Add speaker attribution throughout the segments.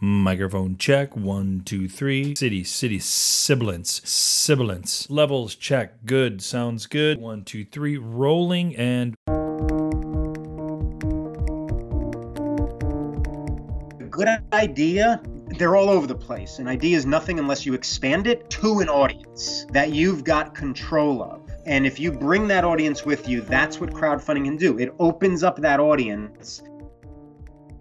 Speaker 1: Microphone check. One, two, three. City, city, sibilance, sibilance. Levels check. Good. Sounds good. One, two, three. Rolling and.
Speaker 2: Good idea, they're all over the place. An idea is nothing unless you expand it to an audience that you've got control of. And if you bring that audience with you, that's what crowdfunding can do. It opens up that audience.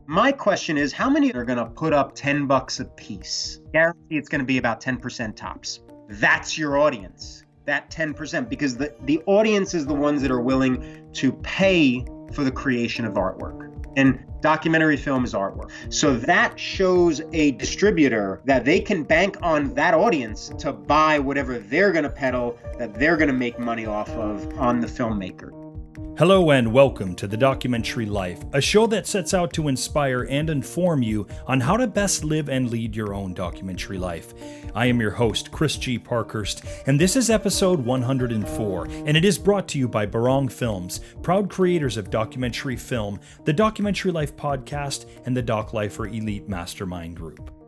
Speaker 2: My question is how many are going to put up 10 bucks a piece? Guarantee it's going to be about 10% tops. That's your audience. That 10% because the the audience is the ones that are willing to pay for the creation of artwork. And documentary film is artwork. So that shows a distributor that they can bank on that audience to buy whatever they're going to peddle that they're going to make money off of on the filmmaker.
Speaker 1: Hello and welcome to The Documentary Life, a show that sets out to inspire and inform you on how to best live and lead your own documentary life. I am your host, Chris G. Parkhurst, and this is episode 104, and it is brought to you by Barong Films, proud creators of documentary film, the Documentary Life podcast, and the Doc Lifer Elite Mastermind Group.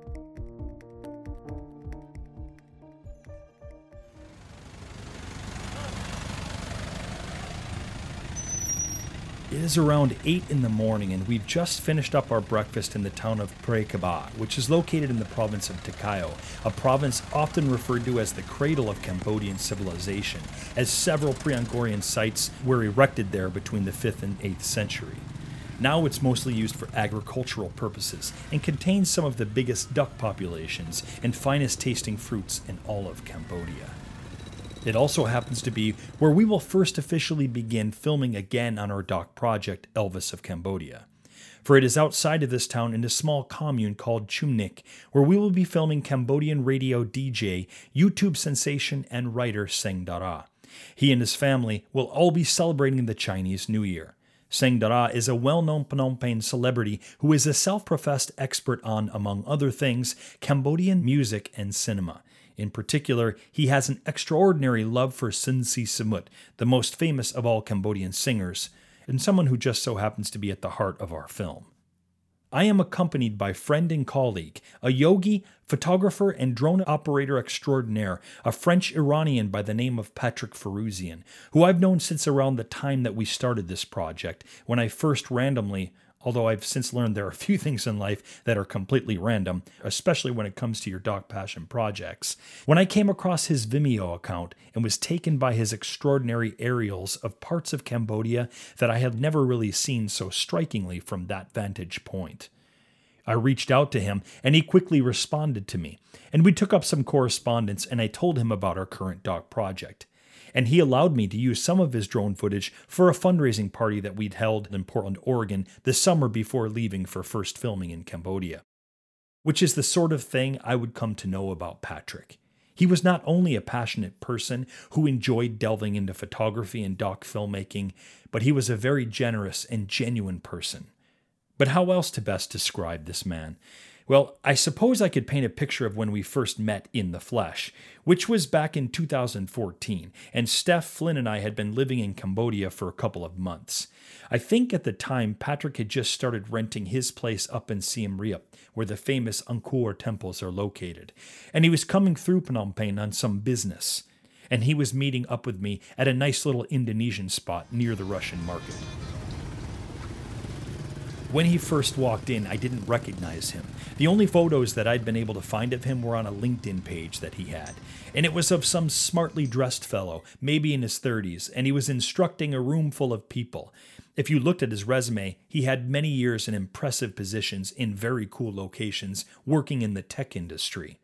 Speaker 1: It is around 8 in the morning, and we've just finished up our breakfast in the town of Phraekaba, which is located in the province of Takeo, a province often referred to as the cradle of Cambodian civilization, as several pre Angkorian sites were erected there between the 5th and 8th century. Now it's mostly used for agricultural purposes and contains some of the biggest duck populations and finest tasting fruits in all of Cambodia. It also happens to be where we will first officially begin filming again on our doc project, Elvis of Cambodia. For it is outside of this town in a small commune called Chumnik, where we will be filming Cambodian radio DJ, YouTube sensation, and writer Seng Dara. He and his family will all be celebrating the Chinese New Year. Seng Dara is a well known Phnom Penh celebrity who is a self professed expert on, among other things, Cambodian music and cinema. In particular, he has an extraordinary love for Sinn Sisamouth, the most famous of all Cambodian singers, and someone who just so happens to be at the heart of our film. I am accompanied by friend and colleague, a yogi, photographer, and drone operator extraordinaire, a French Iranian by the name of Patrick Feruzian, who I've known since around the time that we started this project, when I first randomly, although I've since learned there are a few things in life that are completely random, especially when it comes to your Doc Passion projects. When I came across his Vimeo account and was taken by his extraordinary aerials of parts of Cambodia that I had never really seen so strikingly from that vantage point. I reached out to him and he quickly responded to me, and we took up some correspondence and I told him about our current doc project and he allowed me to use some of his drone footage for a fundraising party that we'd held in Portland, Oregon, the summer before leaving for first filming in Cambodia. Which is the sort of thing I would come to know about Patrick. He was not only a passionate person who enjoyed delving into photography and doc filmmaking, but he was a very generous and genuine person. But how else to best describe this man? Well, I suppose I could paint a picture of when we first met in the flesh, which was back in 2014, and Steph Flynn and I had been living in Cambodia for a couple of months. I think at the time Patrick had just started renting his place up in Siem Reap, where the famous Angkor temples are located, and he was coming through Phnom Penh on some business. And he was meeting up with me at a nice little Indonesian spot near the Russian market. When he first walked in, I didn't recognize him. The only photos that I'd been able to find of him were on a LinkedIn page that he had, and it was of some smartly dressed fellow, maybe in his 30s, and he was instructing a room full of people. If you looked at his resume, he had many years in impressive positions in very cool locations, working in the tech industry.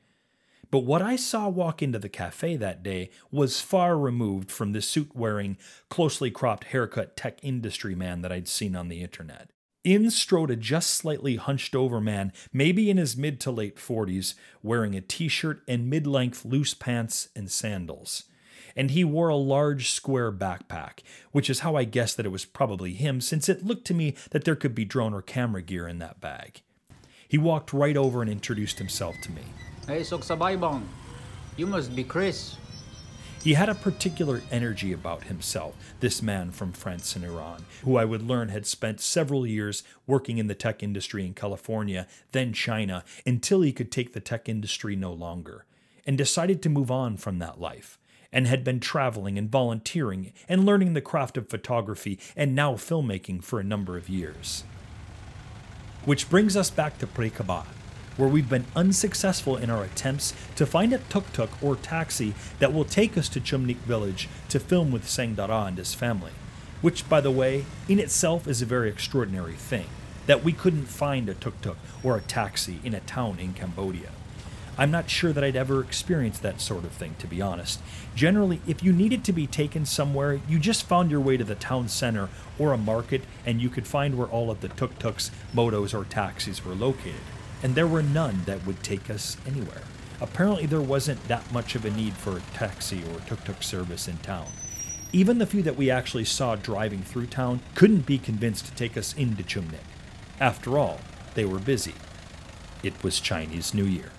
Speaker 1: But what I saw walk into the cafe that day was far removed from the suit wearing, closely cropped haircut tech industry man that I'd seen on the internet. In strode a just slightly hunched over man, maybe in his mid to late 40s, wearing a t shirt and mid length loose pants and sandals. And he wore a large square backpack, which is how I guessed that it was probably him, since it looked to me that there could be drone or camera gear in that bag. He walked right over and introduced himself to me.
Speaker 3: Hey, Soksabaybong, you must be Chris.
Speaker 1: He had a particular energy about himself, this man from France and Iran, who I would learn had spent several years working in the tech industry in California, then China, until he could take the tech industry no longer, and decided to move on from that life, and had been traveling and volunteering and learning the craft of photography and now filmmaking for a number of years. Which brings us back to Prekabad where we've been unsuccessful in our attempts to find a tuk tuk or taxi that will take us to Chumnik village to film with Seng Dara and his family. Which, by the way, in itself is a very extraordinary thing that we couldn't find a tuk tuk or a taxi in a town in Cambodia. I'm not sure that I'd ever experienced that sort of thing, to be honest. Generally, if you needed to be taken somewhere, you just found your way to the town center or a market and you could find where all of the tuk tuks, motos, or taxis were located and there were none that would take us anywhere. Apparently, there wasn't that much of a need for a taxi or tuk tuk service in town. Even the few that we actually saw driving through town couldn't be convinced to take us into Chumnik. After all, they were busy. It was Chinese New Year.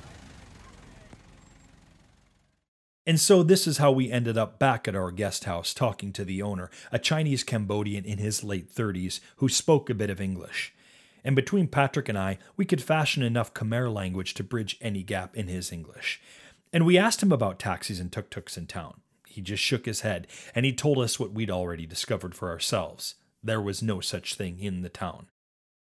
Speaker 1: And so this is how we ended up back at our guest house talking to the owner, a Chinese Cambodian in his late 30s who spoke a bit of English and between Patrick and I, we could fashion enough Khmer language to bridge any gap in his English. And we asked him about taxis and tuk tuks in town. He just shook his head, and he told us what we'd already discovered for ourselves. There was no such thing in the town.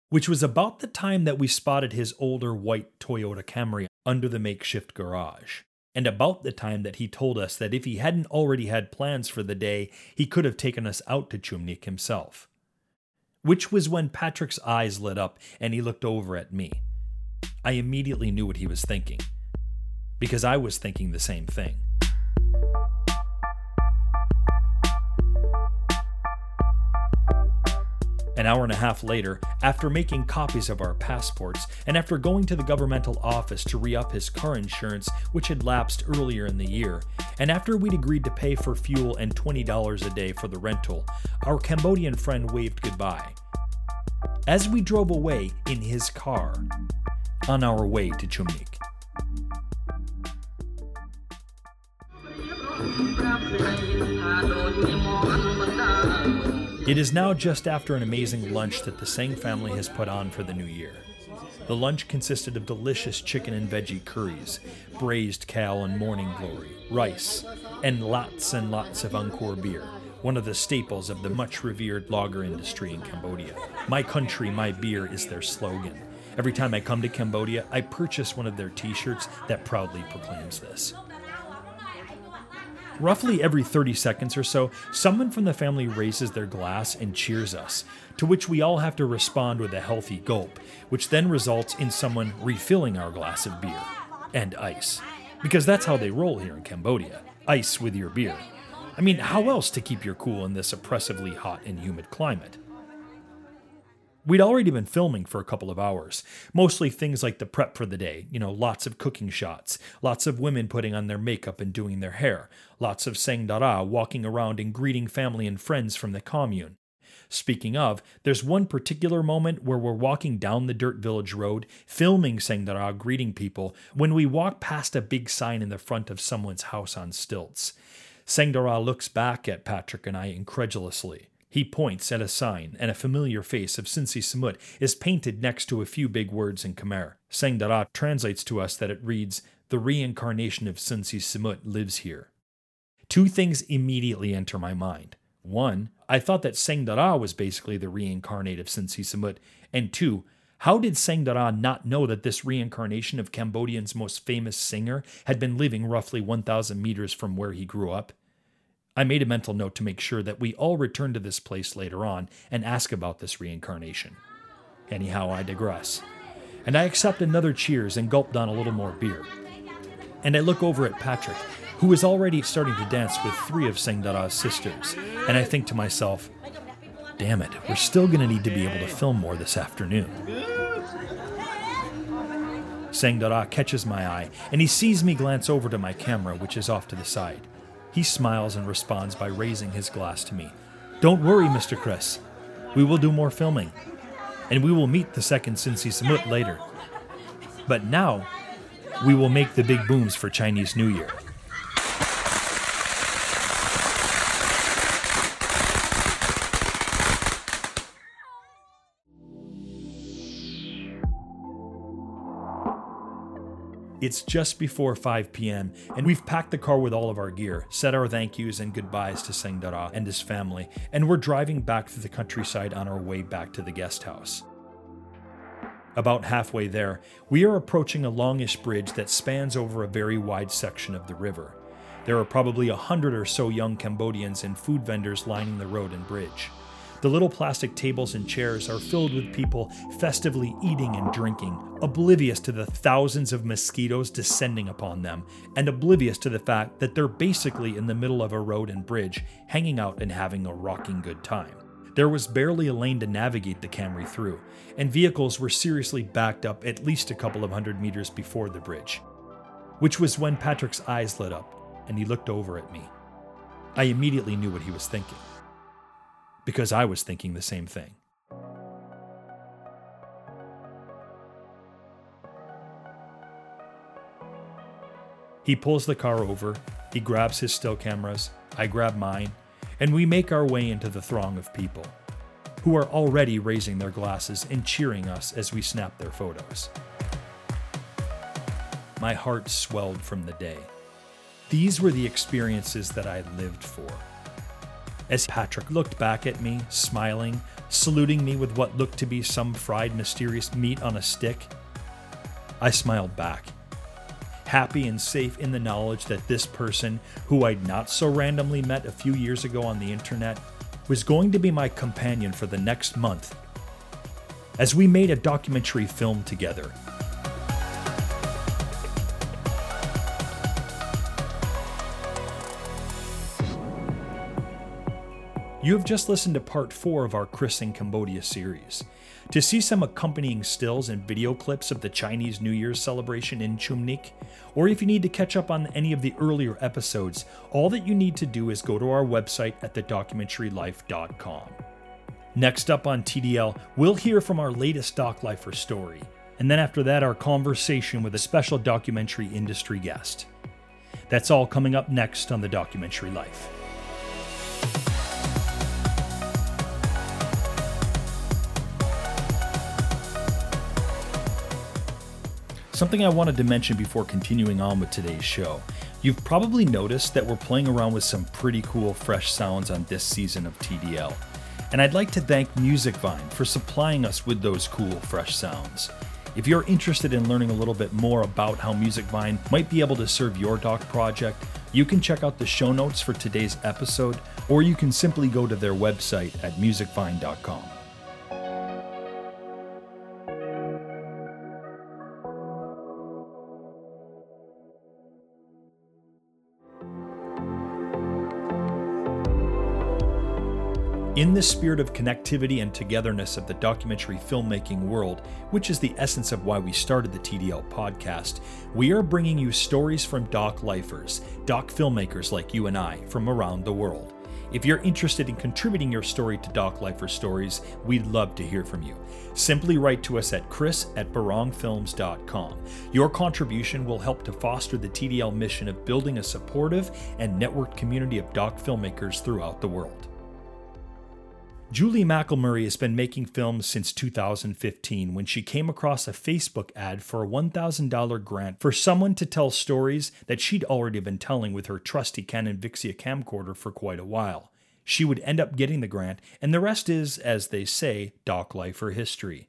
Speaker 1: Which was about the time that we spotted his older white Toyota Camry under the makeshift garage and about the time that he told us that if he hadn't already had plans for the day, he could have taken us out to Chumnik himself which was when Patrick's eyes lit up and he looked over at me. I immediately knew what he was thinking, because I was thinking the same thing. An hour and a half later, after making copies of our passports, and after going to the governmental office to re up his car insurance, which had lapsed earlier in the year, and after we'd agreed to pay for fuel and $20 a day for the rental, our Cambodian friend waved goodbye. As we drove away in his car, on our way to Chumnik. It is now just after an amazing lunch that the Sang family has put on for the new year. The lunch consisted of delicious chicken and veggie curries, braised cow and morning glory, rice, and lots and lots of Angkor beer, one of the staples of the much revered lager industry in Cambodia. My country, my beer is their slogan. Every time I come to Cambodia, I purchase one of their t shirts that proudly proclaims this. Roughly every 30 seconds or so, someone from the family raises their glass and cheers us, to which we all have to respond with a healthy gulp, which then results in someone refilling our glass of beer and ice. Because that's how they roll here in Cambodia ice with your beer. I mean, how else to keep your cool in this oppressively hot and humid climate? We'd already been filming for a couple of hours, mostly things like the prep for the day, you know, lots of cooking shots, lots of women putting on their makeup and doing their hair, lots of Seng Dara walking around and greeting family and friends from the commune. Speaking of, there's one particular moment where we're walking down the dirt village road, filming Seng Dara greeting people, when we walk past a big sign in the front of someone's house on stilts. Seng Dara looks back at Patrick and I incredulously. He points at a sign, and a familiar face of Sinn Sisamouth is painted next to a few big words in Khmer. Sangdara translates to us that it reads, The reincarnation of Sinn Sisamouth lives here. Two things immediately enter my mind. One, I thought that Sangdara was basically the reincarnate of Sinn Sisamouth. And two, how did Sangdara not know that this reincarnation of Cambodian's most famous singer had been living roughly 1,000 meters from where he grew up? I made a mental note to make sure that we all return to this place later on and ask about this reincarnation. Anyhow, I digress. And I accept another cheers and gulp down a little more beer. And I look over at Patrick, who is already starting to dance with three of Seng Dara's sisters, and I think to myself, damn it, we're still going to need to be able to film more this afternoon. Seng Dara catches my eye, and he sees me glance over to my camera, which is off to the side. He smiles and responds by raising his glass to me. Don't worry, Mr. Chris. We will do more filming. And we will meet the second Sinn Sisamouth later. But now, we will make the big booms for Chinese New Year. It's just before 5 p.m., and we've packed the car with all of our gear, said our thank yous and goodbyes to Seng Dara and his family, and we're driving back through the countryside on our way back to the guest house. About halfway there, we are approaching a longish bridge that spans over a very wide section of the river. There are probably a hundred or so young Cambodians and food vendors lining the road and bridge. The little plastic tables and chairs are filled with people festively eating and drinking, oblivious to the thousands of mosquitoes descending upon them, and oblivious to the fact that they're basically in the middle of a road and bridge, hanging out and having a rocking good time. There was barely a lane to navigate the Camry through, and vehicles were seriously backed up at least a couple of hundred meters before the bridge. Which was when Patrick's eyes lit up, and he looked over at me. I immediately knew what he was thinking because I was thinking the same thing. He pulls the car over, he grabs his still cameras, I grab mine, and we make our way into the throng of people, who are already raising their glasses and cheering us as we snap their photos. My heart swelled from the day. These were the experiences that I lived for as Patrick looked back at me, smiling, saluting me with what looked to be some fried mysterious meat on a stick. I smiled back, happy and safe in the knowledge that this person, who I'd not so randomly met a few years ago on the internet, was going to be my companion for the next month. As we made a documentary film together, You have just listened to part 4 of our Chris in Cambodia series. To see some accompanying stills and video clips of the Chinese New Year's celebration in Chumnik, or if you need to catch up on any of the earlier episodes, all that you need to do is go to our website at thedocumentarylife.com. Next up on TDL, we'll hear from our latest Doc Lifer story, and then after that, our conversation with a special documentary industry guest. That's all coming up next on The Documentary Life. Something I wanted to mention before continuing on with today's show. You've probably noticed that we're playing around with some pretty cool fresh sounds on this season of TDL. And I'd like to thank Musicvine for supplying us with those cool fresh sounds. If you're interested in learning a little bit more about how Musicvine might be able to serve your doc project, you can check out the show notes for today's episode, or you can simply go to their website at musicvine.com. In the spirit of connectivity and togetherness of the documentary filmmaking world, which is the essence of why we started the TDL podcast, we are bringing you stories from doc lifers, doc filmmakers like you and I from around the world. If you're interested in contributing your story to Doc Lifer Stories, we'd love to hear from you. Simply write to us at chris at barongfilms.com. Your contribution will help to foster the TDL mission of building a supportive and networked community of doc filmmakers throughout the world. Julie McElmurray has been making films since 2015 when she came across a Facebook ad for a $1,000 grant for someone to tell stories that she'd already been telling with her trusty Canon Vixia camcorder for quite a while. She would end up getting the grant, and the rest is, as they say, doc life or history.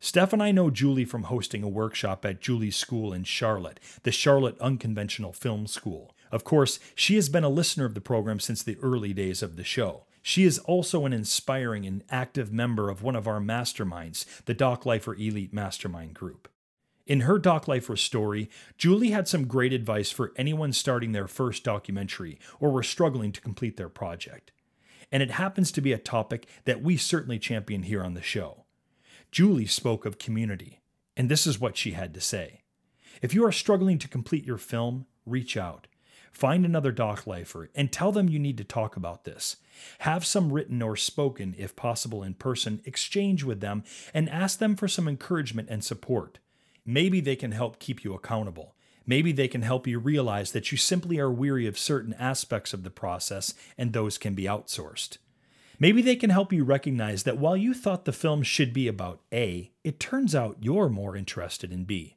Speaker 1: Steph and I know Julie from hosting a workshop at Julie's school in Charlotte, the Charlotte Unconventional Film School. Of course, she has been a listener of the program since the early days of the show. She is also an inspiring and active member of one of our masterminds, the Doc Lifer Elite Mastermind Group. In her Doc Lifer story, Julie had some great advice for anyone starting their first documentary or were struggling to complete their project. And it happens to be a topic that we certainly champion here on the show. Julie spoke of community, and this is what she had to say. If you are struggling to complete your film, reach out. Find another doc lifer and tell them you need to talk about this. Have some written or spoken, if possible in person, exchange with them and ask them for some encouragement and support. Maybe they can help keep you accountable. Maybe they can help you realize that you simply are weary of certain aspects of the process and those can be outsourced. Maybe they can help you recognize that while you thought the film should be about A, it turns out you're more interested in B.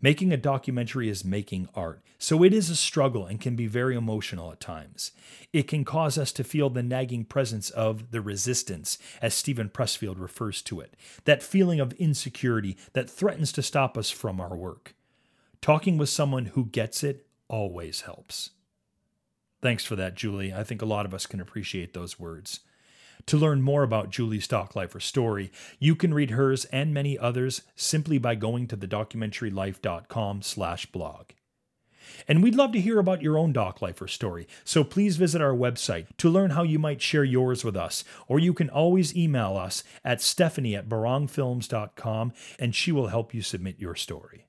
Speaker 1: Making a documentary is making art, so it is a struggle and can be very emotional at times. It can cause us to feel the nagging presence of the resistance, as Steven Pressfield refers to it, that feeling of insecurity that threatens to stop us from our work. Talking with someone who gets it always helps. Thanks for that, Julie. I think a lot of us can appreciate those words. To learn more about Julie's Doc Lifer story, you can read hers and many others simply by going to thedocumentarylife.com slash blog. And we'd love to hear about your own Doc Lifer story, so please visit our website to learn how you might share yours with us, or you can always email us at stephanie at barongfilms.com and she will help you submit your story.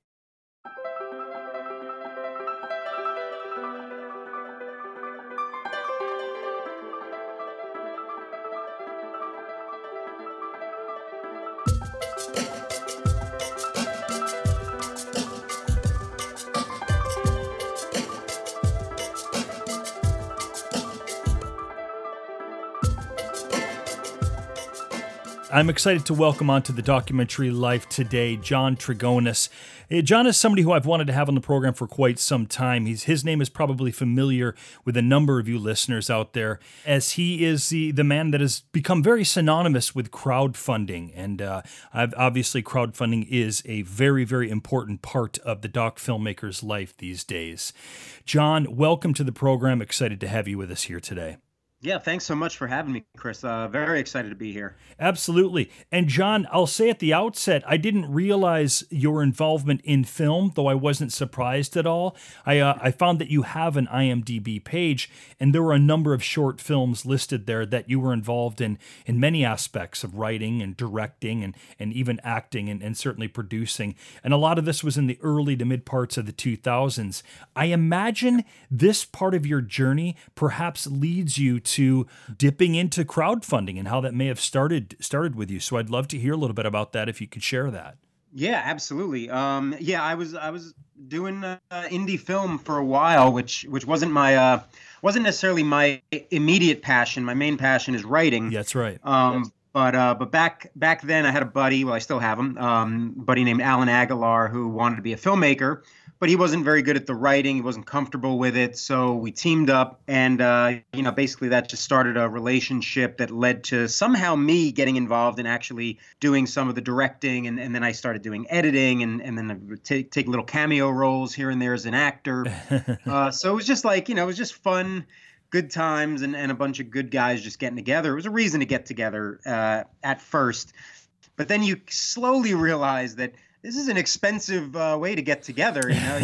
Speaker 1: I'm excited to welcome onto the documentary life today John Trigonis. Uh, John is somebody who I've wanted to have on the program for quite some time. He's, his name is probably familiar with a number of you listeners out there, as he is the, the man that has become very synonymous with crowdfunding. And uh, obviously, crowdfunding is a very, very important part of the doc filmmaker's life these days. John, welcome to the program. Excited to have you with us here today.
Speaker 2: Yeah, thanks so much for having me, Chris. Uh, very excited to be here.
Speaker 1: Absolutely. And John, I'll say at the outset, I didn't realize your involvement in film, though I wasn't surprised at all. I uh, I found that you have an IMDb page, and there were a number of short films listed there that you were involved in in many aspects of writing and directing and and even acting and, and certainly producing. And a lot of this was in the early to mid parts of the 2000s. I imagine this part of your journey perhaps leads you to dipping into crowdfunding and how that may have started started with you. So I'd love to hear a little bit about that if you could share that.
Speaker 2: Yeah, absolutely. Um, yeah, I was I was doing uh, indie film for a while, which which wasn't my uh, wasn't necessarily my immediate passion. My main passion is writing.
Speaker 1: That's right.
Speaker 2: Um, but uh, but back back then, I had a buddy. Well, I still have him. Um, buddy named Alan Aguilar, who wanted to be a filmmaker, but he wasn't very good at the writing. He wasn't comfortable with it. So we teamed up, and uh, you know, basically that just started a relationship that led to somehow me getting involved in actually doing some of the directing, and, and then I started doing editing, and and then I would take take little cameo roles here and there as an actor. uh, so it was just like you know, it was just fun good times and, and a bunch of good guys just getting together. It was a reason to get together uh, at first. But then you slowly realize that this is an expensive uh, way to get together. You know,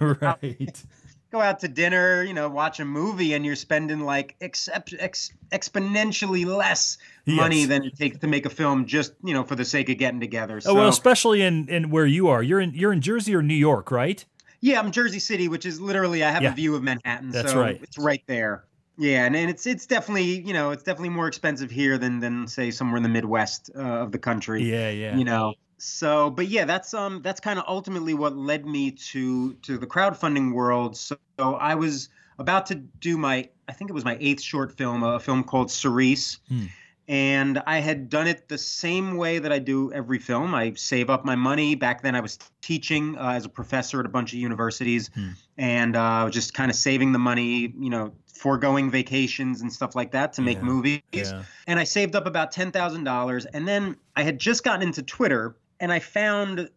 Speaker 1: you right.
Speaker 2: go out to dinner, you know, watch a movie, and you're spending like except ex, exponentially less money yes. than it takes to make a film just you know for the sake of getting together.
Speaker 1: So, oh well, especially in in where you are. You're in you're in Jersey or New York, right?
Speaker 2: Yeah, I'm Jersey City, which is literally I have yeah. a view of Manhattan.
Speaker 1: That's
Speaker 2: so
Speaker 1: right.
Speaker 2: It's right there. Yeah, and, and it's it's definitely you know it's definitely more expensive here than than say somewhere in the Midwest uh, of the country.
Speaker 1: Yeah, yeah.
Speaker 2: You know, so but yeah that's um that's kind of ultimately what led me to to the crowdfunding world so, so, i was about to do my i think it was my eighth short film a film called cerise hmm. and i had done it the same way that i do every film i save up my money back then i was teaching uh, as a professor at a bunch of universities hmm. and uh, i was just kind of saving the money you know foregoing vacations and stuff like that to make
Speaker 1: yeah.
Speaker 2: movies
Speaker 1: yeah.
Speaker 2: and i saved up about $10000 and then i had just gotten into twitter and I found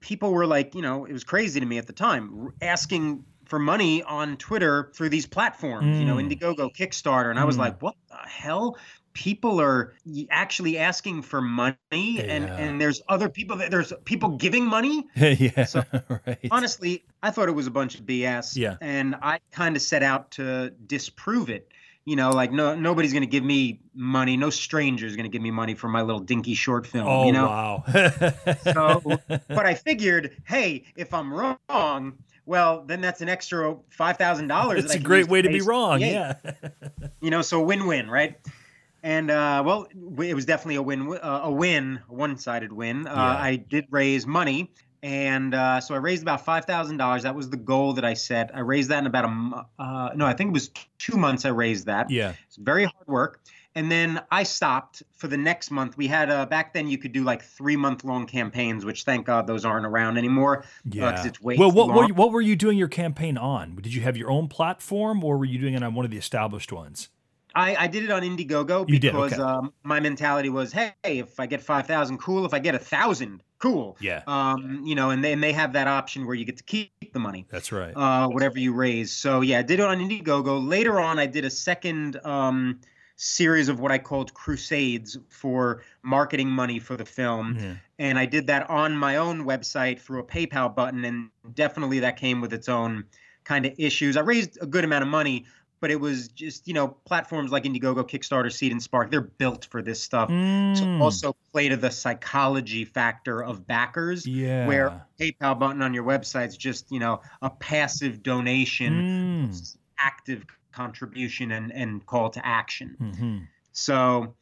Speaker 2: people were like, you know, it was crazy to me at the time, asking for money on Twitter through these platforms, mm. you know, mm. Indiegogo, Kickstarter, and I was mm. like, what the hell? People are actually asking for money, yeah. and and there's other people that there's people giving money.
Speaker 1: yeah,
Speaker 2: so
Speaker 1: right.
Speaker 2: honestly, I thought it was a bunch of BS.
Speaker 1: Yeah,
Speaker 2: and I kind of set out to disprove it you know, like no nobody's gonna give me money. No stranger's gonna give me money for my little dinky short film.
Speaker 1: Oh
Speaker 2: you know?
Speaker 1: wow!
Speaker 2: so, but I figured, hey, if I'm wrong, well, then that's an extra five thousand dollars.
Speaker 1: It's a great way to be wrong. Yeah.
Speaker 2: you know, so win-win, right? And uh, well, it was definitely a win, uh, a win, one-sided win. Uh, yeah. I did raise money, and uh, so I raised about five thousand dollars. That was the goal that I set. I raised that in about a uh, no, I think it was two months. I raised that.
Speaker 1: Yeah,
Speaker 2: it's very hard work. And then I stopped for the next month. We had uh, back then you could do like three month long campaigns, which thank God those aren't around anymore. Uh, it's way
Speaker 1: well, what were you, what were you doing your campaign on? Did you have your own platform, or were you doing it on one of the established ones?
Speaker 2: I, I did it on Indiegogo
Speaker 1: You did,
Speaker 2: because
Speaker 1: okay.
Speaker 2: um, my mentality was, hey, if I get five thousand, cool. If I get a thousand, cool.
Speaker 1: Yeah,
Speaker 2: Um, you know, and they and they have that option where you get to keep the money.
Speaker 1: that's right.
Speaker 2: uh, whatever you raise. So yeah, I did it on Indiegogo. Later on, I did a second um, series of what I called crusades for marketing money for the film,
Speaker 1: Yeah.
Speaker 2: and I did that on my own website through a PayPal button, and definitely that came with its own kind of issues. I raised a good amount of money. But it was just, you know, platforms like Indiegogo, Kickstarter, Seed, and Spark, they're built for this stuff. So
Speaker 1: Mm,
Speaker 2: also play to the psychology factor of backers
Speaker 1: yeah.
Speaker 2: where PayPal button on your website is just you know a passive donation,
Speaker 1: Mm,
Speaker 2: active contribution, and and call to action.
Speaker 1: mhm.
Speaker 2: So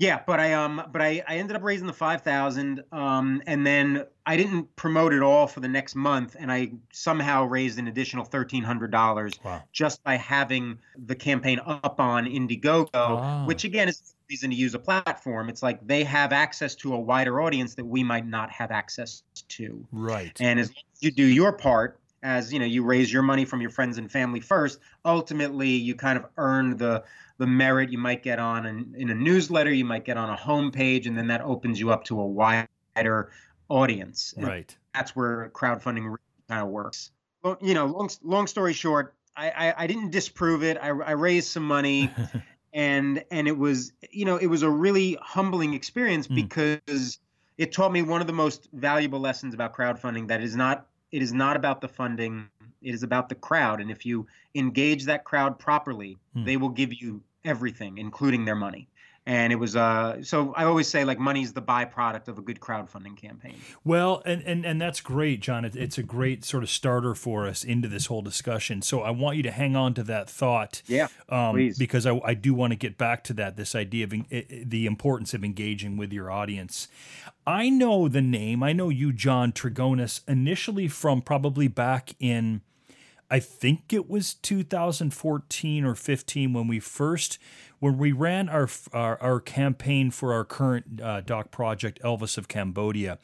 Speaker 2: yeah, but I um but I I ended up raising the five thousand um and then I didn't promote it all for the next month, and I somehow raised an additional thirteen hundred dollars
Speaker 1: Wow.
Speaker 2: just by having the campaign up on Indiegogo,
Speaker 1: Ah.
Speaker 2: which again is a reason to use a platform. It's like they have access to a wider audience that we might not have access to.
Speaker 1: Right.
Speaker 2: And as long as you do your part, as you know, you raise your money from your friends and family first. Ultimately, you kind of earn the the merit you might get on an, in a newsletter, you might get on a homepage, and then that opens you up to a wider audience. And
Speaker 1: right.
Speaker 2: that's where crowdfunding really kind of works. Well, you know, long long story short, I I, I didn't disprove it. I, I raised some money and and it was you know it was a really humbling experience
Speaker 1: Mm.
Speaker 2: because it taught me one of the most valuable lessons about crowdfunding that is not it is not about the funding it is about the crowd and if you engage that crowd properly
Speaker 1: Mm.
Speaker 2: they will give you everything including their money and it was uh so i always say like money's the byproduct of a good crowdfunding campaign
Speaker 1: Well, and, and and that's great, John. It, it's a great sort of starter for us into this whole discussion. So I want you to hang on to that thought,
Speaker 2: yeah
Speaker 1: um,
Speaker 2: Please.
Speaker 1: because I, I do want to get back to that. This idea of en- i- i- the importance of engaging with your audience. I know the name. I know you, John Trigonis, initially from probably back in. I think it was 2014 or 15 when we first when we ran our our, our campaign for our current uh, doc project Elvis of Cambodia,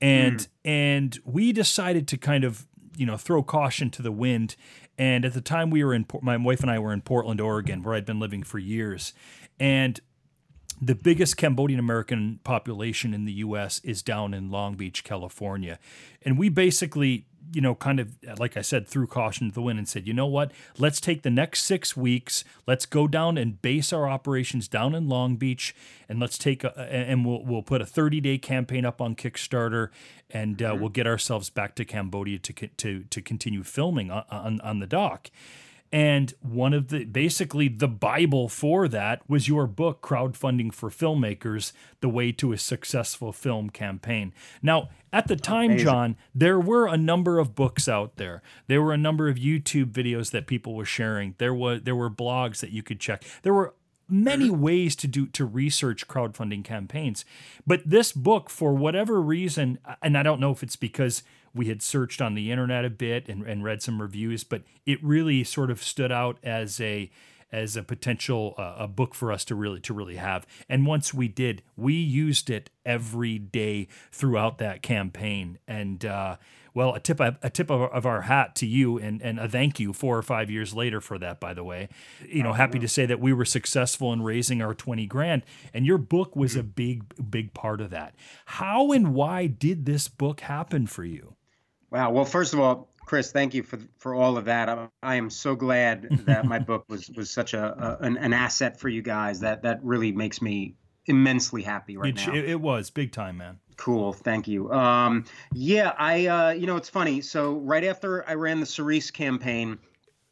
Speaker 1: and and we decided to kind of you know throw caution to the wind. And at the time we were in my wife and I were in Portland, Oregon, where I'd been living for years, and the biggest Cambodian American population in the US is down in Long Beach, California. And we basically, you know, kind of, like I said, threw caution to the wind and said, you know what? Let's take the next six weeks. Let's go down and base our operations down in Long Beach, and let's take a, and we'll we'll put a 30 day campaign up on Kickstarter, and uh, we'll get ourselves back to Cambodia to to to continue filming on on, on the dock. And one of the basically the Bible for that was your book, Crowdfunding for Filmmakers The Way to a Successful Film Campaign. Now, at the time,
Speaker 2: Amazing.
Speaker 1: John, there were a number of books out there. There were a number of YouTube videos that people were sharing. There was there were blogs that you could check. There were many mm-hmm. ways to do to research crowdfunding campaigns. But this book, for whatever reason, and I don't know if it's because we had searched on the internet a bit and, and read some reviews, but it really sort of stood out as a as a potential uh, a book for us to really to really have. And once we did, we used it every day throughout that campaign. And uh, well, a tip a tip of, of our hat to you, and and a thank you four or five years later for that. By the way, you know, happy to say that we were successful in raising our twenty grand, and your book was a big big part of that. How and why did this book happen for you?
Speaker 2: Wow. Well, first of all, Chris, thank you for for all of that. I, I am so glad that my book was was such a, a an, an asset for you guys. That that really makes me immensely happy right
Speaker 1: It,
Speaker 2: now.
Speaker 1: it, it was big time, man.
Speaker 2: Cool, thank you. Um, yeah, I, uh, you know, it's funny. So right after I ran the Cerise campaign,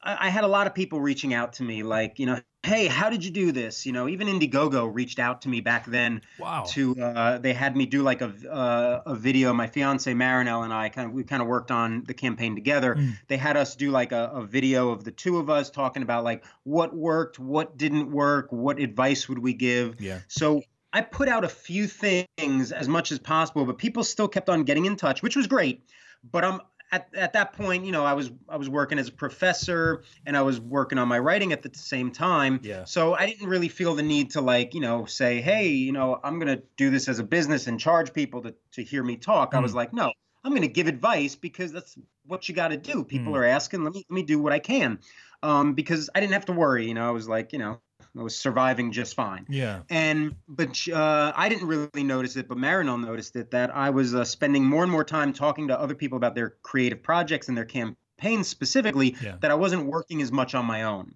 Speaker 2: I, I had a lot of people reaching out to me, like, you know, hey, how did you do this? You know, even Indiegogo reached out to me back then.
Speaker 1: Wow.
Speaker 2: To uh, they had me do like a uh, a video. My fiance Marinelle and I kind of we kind of worked on the campaign together.
Speaker 1: Mm.
Speaker 2: They had us do like a, a video of the two of us talking about like what worked, what didn't work, what advice would we give.
Speaker 1: Yeah.
Speaker 2: So I put out a few things as much as possible, but people still kept on getting in touch, which was great. But I'm at, at that point, you know, I was I was working as a professor and I was working on my writing at the same time.
Speaker 1: Yeah.
Speaker 2: So I didn't really feel the need to like, you know, say, hey, you know, I'm gonna do this as a business and charge people to to hear me talk. I was
Speaker 1: Mm.
Speaker 2: like, no, I'm gonna give advice because that's what you got to do. People
Speaker 1: Mm.
Speaker 2: are asking. Let me let me do what I can, um, because I didn't have to worry. You know, I was like, you know, I was surviving just fine.
Speaker 1: Yeah.
Speaker 2: And but uh, I didn't really notice it, but Marinelle noticed it that I was uh, spending more and more time talking to other people about their creative projects and their campaigns specifically.
Speaker 1: Yeah.
Speaker 2: That I wasn't working as much on my own.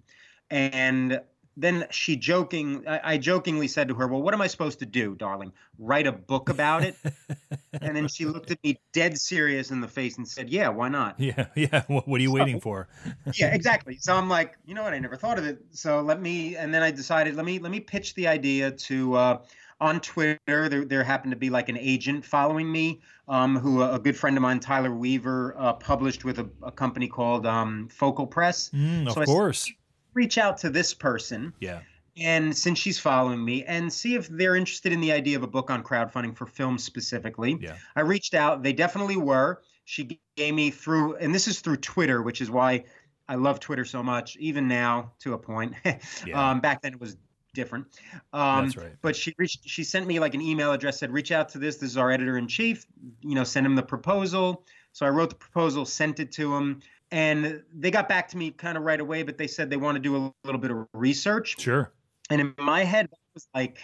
Speaker 2: And then she joking, I, I jokingly said to her, "Well, what am I supposed to do, darling? Write a book about it?" and then she looked at me dead serious in the face and said, "Yeah, why not?"
Speaker 1: Yeah. Yeah. What, what are you
Speaker 2: So-
Speaker 1: waiting for?
Speaker 2: yeah, exactly. So I'm like, you know what? I never thought of it. So let me, and then I decided, let me, let me pitch the idea to, uh, on Twitter. There, there happened to be like an agent following me, um, who a good friend of mine, Tyler Weaver, uh, published with a, a company called um, Focal Press.
Speaker 1: Mm, of
Speaker 2: So I
Speaker 1: course.
Speaker 2: Reach out to this person,
Speaker 1: Yeah.
Speaker 2: and since she's following me, and see if they're interested in the idea of a book on crowdfunding for film specifically.
Speaker 1: Yeah.
Speaker 2: I reached out. They definitely were. She gave me through, and this is through Twitter, which is why I love Twitter so much, even now to a point.
Speaker 1: Yeah.
Speaker 2: um, back then it was different. Um,
Speaker 1: That's right.
Speaker 2: But she reached, she sent me like an email address, said, reach out to this. This is our editor in chief. You know, send him the proposal. So I wrote the proposal, sent it to him. And they got back to me kind of right away, but they said they want to do a little bit of research.
Speaker 1: Sure.
Speaker 2: And in my head, it was like,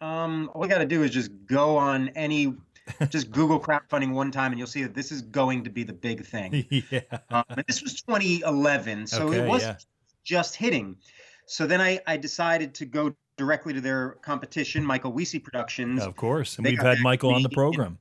Speaker 2: um, all we got to do is just go on any, just Google crowdfunding one time, and you'll see that this is going to be the big thing.
Speaker 1: yeah.
Speaker 2: Um, and this was 2011, so
Speaker 1: Okay,
Speaker 2: it was
Speaker 1: yeah.
Speaker 2: just hitting. So then I, I decided to go directly to their competition, Michael Wiese Productions.
Speaker 1: Of course. And
Speaker 2: They
Speaker 1: we've had Michael on the program.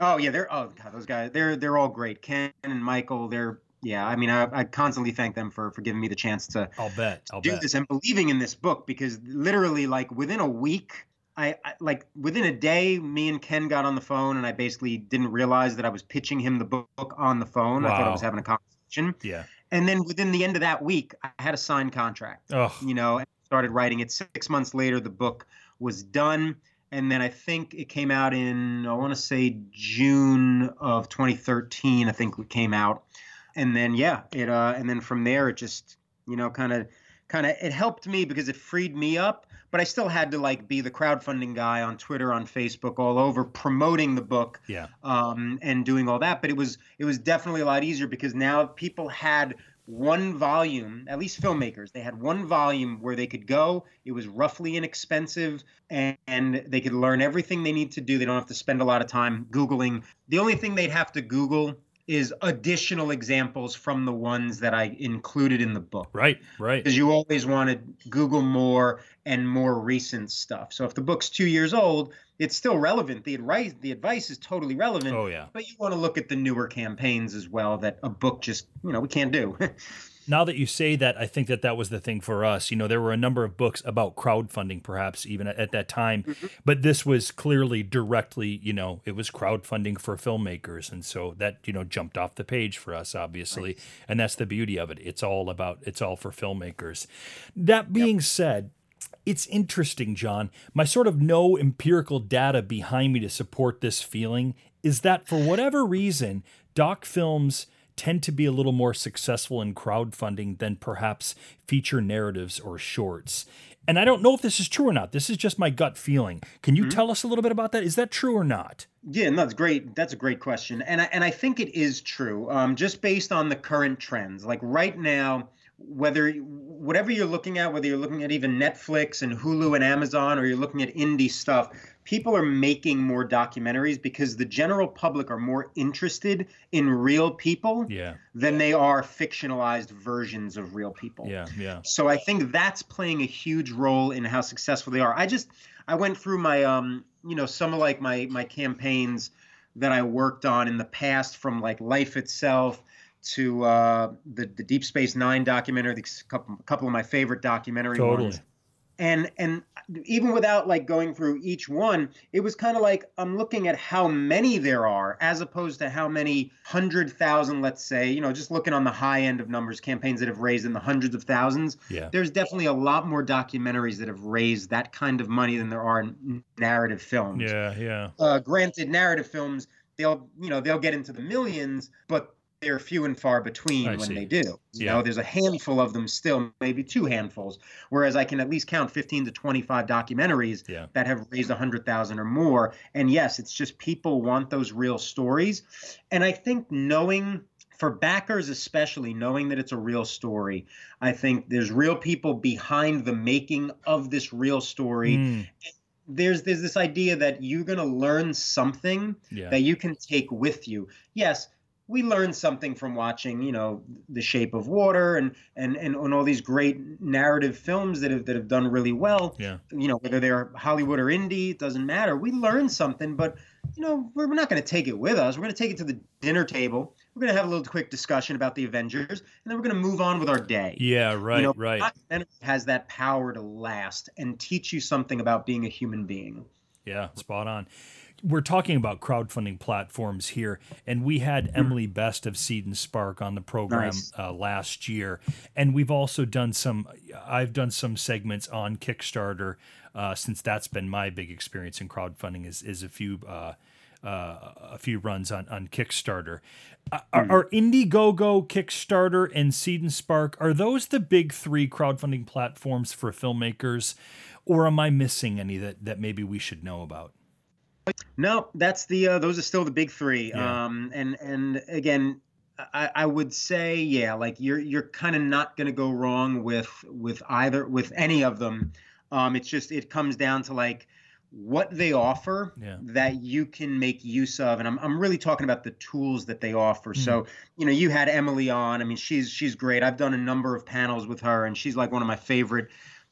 Speaker 2: Oh yeah, they're oh god, those guys, they're they're all great. Ken and Michael, they're yeah. I mean, I, I constantly thank them for for giving me the chance to
Speaker 1: I'll bet. I'll
Speaker 2: do
Speaker 1: bet.
Speaker 2: this and believing in this book because literally like within a week I, I like within a day me and ken got on the phone and i basically didn't realize that i was pitching him the book on the phone i thought i was having a conversation
Speaker 1: Yeah.
Speaker 2: and then within the end of that week i had a signed contract
Speaker 1: Oh,
Speaker 2: you know and started writing it six months later the book was done and then i think it came out in i want to say june of 2013 i think it came out and then yeah it uh and then from there it just you know kind of kind of it helped me because it freed me up but i still had to like be the crowdfunding guy on twitter on facebook all over promoting the book
Speaker 1: yeah.
Speaker 2: um, and doing all that. But it was it was definitely a lot easier because now people had one volume, at least filmmakers, they had one volume where they could go. It was roughly inexpensive and, and they could learn everything they need to do. They don't have to spend a lot of time Googling. The only thing they'd have to Google is additional examples from the ones that I included in the book
Speaker 1: Right. Right.
Speaker 2: because you always want to Google more and more recent stuff. So if the book's two years old, it's still relevant. The advice, the advice is totally relevant.
Speaker 1: Oh yeah.
Speaker 2: But you want to look at the newer campaigns as well that a book just, you know, we can't do.
Speaker 1: Now that you say that, I think that that was the thing for us. You know, there were a number of books about crowdfunding, perhaps even at, at that time, mm-hmm. but this was clearly directly, you know, it was crowdfunding for filmmakers, and so that you know jumped off the page for us, obviously, and that's the beauty of it. It's all about, it's all for filmmakers. That being said. It's interesting, John. My sort of no empirical data behind me to support this feeling is that for whatever reason, doc films tend to be a little more successful in crowdfunding than perhaps feature narratives or shorts. And I don't know if this is true or not. This is just my gut feeling. Can you tell us a little bit about that? Is that true or not?
Speaker 2: Yeah, no, that's great. That's a great question, and I, and I think it is true. Um, just based on the current trends, like right now, whether whatever you're looking at, whether you're looking at even Netflix and Hulu and Amazon, or you're looking at indie stuff, people are making more documentaries because the general public are more interested in real people
Speaker 1: Yeah.
Speaker 2: than they are fictionalized versions of real people.
Speaker 1: Yeah. Yeah.
Speaker 2: So I think that's playing a huge role in how successful they are. I just I went through my um you know some of like my my campaigns that I worked on in the past from like Life Itself to uh, the the Deep Space Nine documentary, the couple couple of my favorite documentary
Speaker 1: Totally.
Speaker 2: ones. And and even without like going through each one, it was kind of like I'm looking at how many there are as opposed to how many hundred thousand, let's say, you know, just looking on the high end of numbers, campaigns that have raised in the hundreds of thousands.
Speaker 1: Yeah.
Speaker 2: There's definitely a lot more documentaries that have raised that kind of money than there are in narrative films
Speaker 1: Yeah. Yeah.
Speaker 2: uh, granted narrative films they'll you know they'll get into the millions but they're few and far between
Speaker 1: I
Speaker 2: when
Speaker 1: see.
Speaker 2: they do. You
Speaker 1: Yeah.
Speaker 2: know, there's a handful of them still, maybe two handfuls. Whereas I can at least count 15 to 25 documentaries
Speaker 1: Yeah.
Speaker 2: that have raised 100,000 or more. And yes, it's just people want those real stories. And I think knowing for backers especially knowing that it's a real story, I think there's real people behind the making of this real story.
Speaker 1: Mm,
Speaker 2: There's there's this idea that you're going to learn something
Speaker 1: yeah.
Speaker 2: that you can take with you. Yes, we learned something from watching, you know, The Shape of Water and and and, on all these great narrative films that have that have done really well.
Speaker 1: Yeah.
Speaker 2: You know, whether they're Hollywood or indie, it doesn't matter. We learned something, but you know, we're, we're not going to take it with us. We're going to take it to the dinner table. We're going to have a little quick discussion about the Avengers, and then we're going to move on with our day.
Speaker 1: Yeah, right,
Speaker 2: you know,
Speaker 1: right.
Speaker 2: has that power to last and teach you something about being a human being.
Speaker 1: Yeah, spot on. We're talking about crowdfunding platforms here, and we had Emily Best of Seed and Spark on the program
Speaker 2: Nice.
Speaker 1: uh, last year, and we've also done some. I've done some segments on Kickstarter uh, since that's been my big experience in crowdfunding. Is is a few. Uh, uh, a few runs on on Kickstarter. Are, are Indiegogo, Kickstarter, and Seed and Spark are those the big three crowdfunding platforms for filmmakers, or am I missing any that that maybe we should know about?
Speaker 2: No, that's the uh, those are still the big three.
Speaker 1: Yeah.
Speaker 2: Um, and and again, I, I would say yeah, like you're you're kind of not going to go wrong with with either with any of them. Um, it's just it comes down to like what they offer
Speaker 1: Yeah.
Speaker 2: that you can make use of and I'm, I'm really talking about the tools that they offer
Speaker 1: Mm-hmm.
Speaker 2: so you know you had emily on i mean she's she's great i've done a number of panels with her and she's like one of my favorite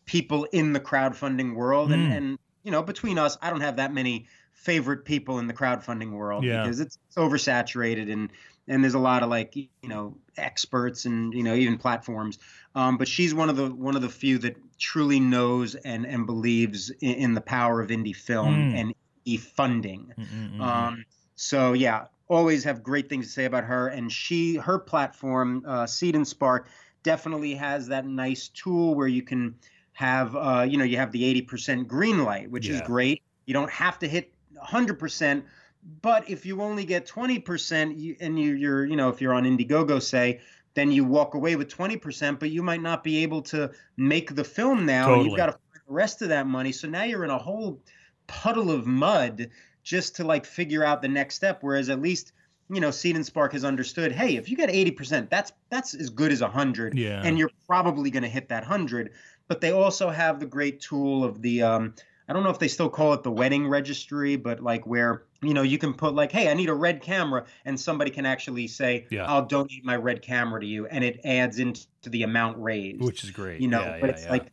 Speaker 2: people in the crowdfunding world
Speaker 1: Mm.
Speaker 2: and and you know between us i don't have that many favorite people in the crowdfunding world
Speaker 1: Yeah.
Speaker 2: because it's oversaturated and and there's a lot of like you know experts and you know even platforms um, but she's one of the one of the few that truly knows and and believes in, in the power of indie film
Speaker 1: Mm.
Speaker 2: and indie funding
Speaker 1: Mm-mm-mm.
Speaker 2: um, so yeah, always have great things to say about her. And she, her platform, uh, Seed and Spark, definitely has that nice tool where you can have, uh, you know, you have the 80% green light, which is great. You don't have to hit 100%. But if you only get 20%, you, and you, you're, you know, if you're on Indiegogo, say, then you walk away with 20%, but you might not be able to make the film now. and You've got to find the rest of that money. So now you're in a whole puddle of mud just to like figure out the next step. Whereas at least, you know, Seed and Spark has understood, hey, if you get 80%, that's that's as good as 100.
Speaker 1: Yeah.
Speaker 2: And you're probably going to hit that 100. But they also have the great tool of the um I don't know if they still call it the wedding registry, but like where you know you can put like, hey, I need a red camera, and somebody can actually say,
Speaker 1: Yeah.
Speaker 2: I'll donate my red camera to you, and it adds into the amount raised
Speaker 1: which is great.
Speaker 2: you know
Speaker 1: yeah,
Speaker 2: but
Speaker 1: yeah,
Speaker 2: it's like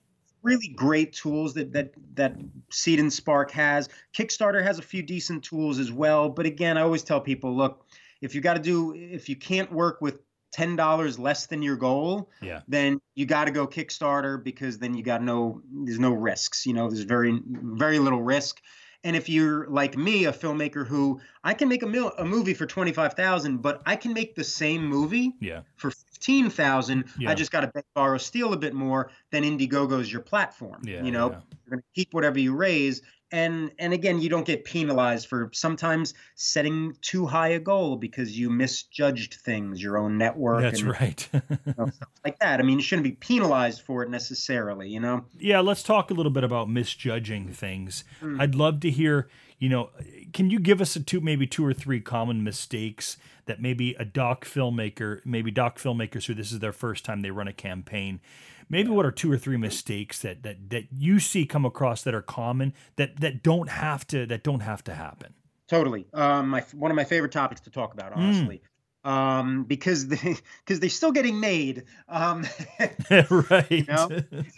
Speaker 2: really great tools that that that seed and spark has kickstarter has a few decent tools as well but again i always tell people look if you got to do if you can't work with $10 less than your goal
Speaker 1: yeah,
Speaker 2: then you got to go kickstarter because then you got no there's no risks you know there's very very little risk and if you're like me a filmmaker who i can make a, mil- a movie for 25000 but i can make the same movie
Speaker 1: yeah,
Speaker 2: for 15,000,
Speaker 1: Yeah.
Speaker 2: I just got to borrow, steal a bit more. Then Indiegogo is your platform.
Speaker 1: yeah.
Speaker 2: you know,
Speaker 1: yeah.
Speaker 2: you're going to keep whatever you raise. And and again, you don't get penalized for sometimes setting too high a goal because you misjudged things, your own network,
Speaker 1: That's
Speaker 2: and
Speaker 1: right.
Speaker 2: you know, stuff like that. I mean, you shouldn't be penalized for it necessarily. You know,
Speaker 1: yeah, let's talk a little bit about misjudging things.
Speaker 2: Hmm.
Speaker 1: I'd love to hear, you know, can you give us a two maybe two or three common mistakes that maybe a doc filmmaker, maybe doc filmmakers who this is their first time they run a campaign, maybe what are two or three mistakes that that that you see come across that are common that that don't have to that don't have to happen.
Speaker 2: totally. Um, my one of my favorite topics to talk about, honestly. Um, because they because they're still getting made. Um,
Speaker 1: right.
Speaker 2: you know?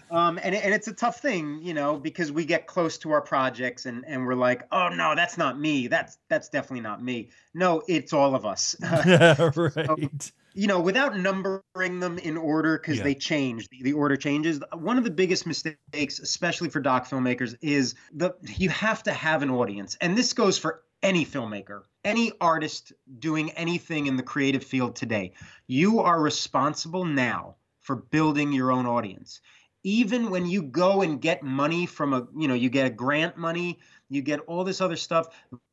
Speaker 2: um, and, and it's a tough thing, you know, because we get close to our projects and, and we're like, oh no, that's not me. That's that's definitely not me. No, it's all of us.
Speaker 1: right.
Speaker 2: You know, without numbering them in order because
Speaker 1: Yeah.
Speaker 2: they change, the, the order changes. Uh, one of the biggest mistakes, especially for doc filmmakers, is the you have to have an audience, and this goes for any filmmaker, any artist doing anything in the creative field today. You are responsible now for building your own audience. even when you go and get money from a you know you get a grant money you get all this other stuff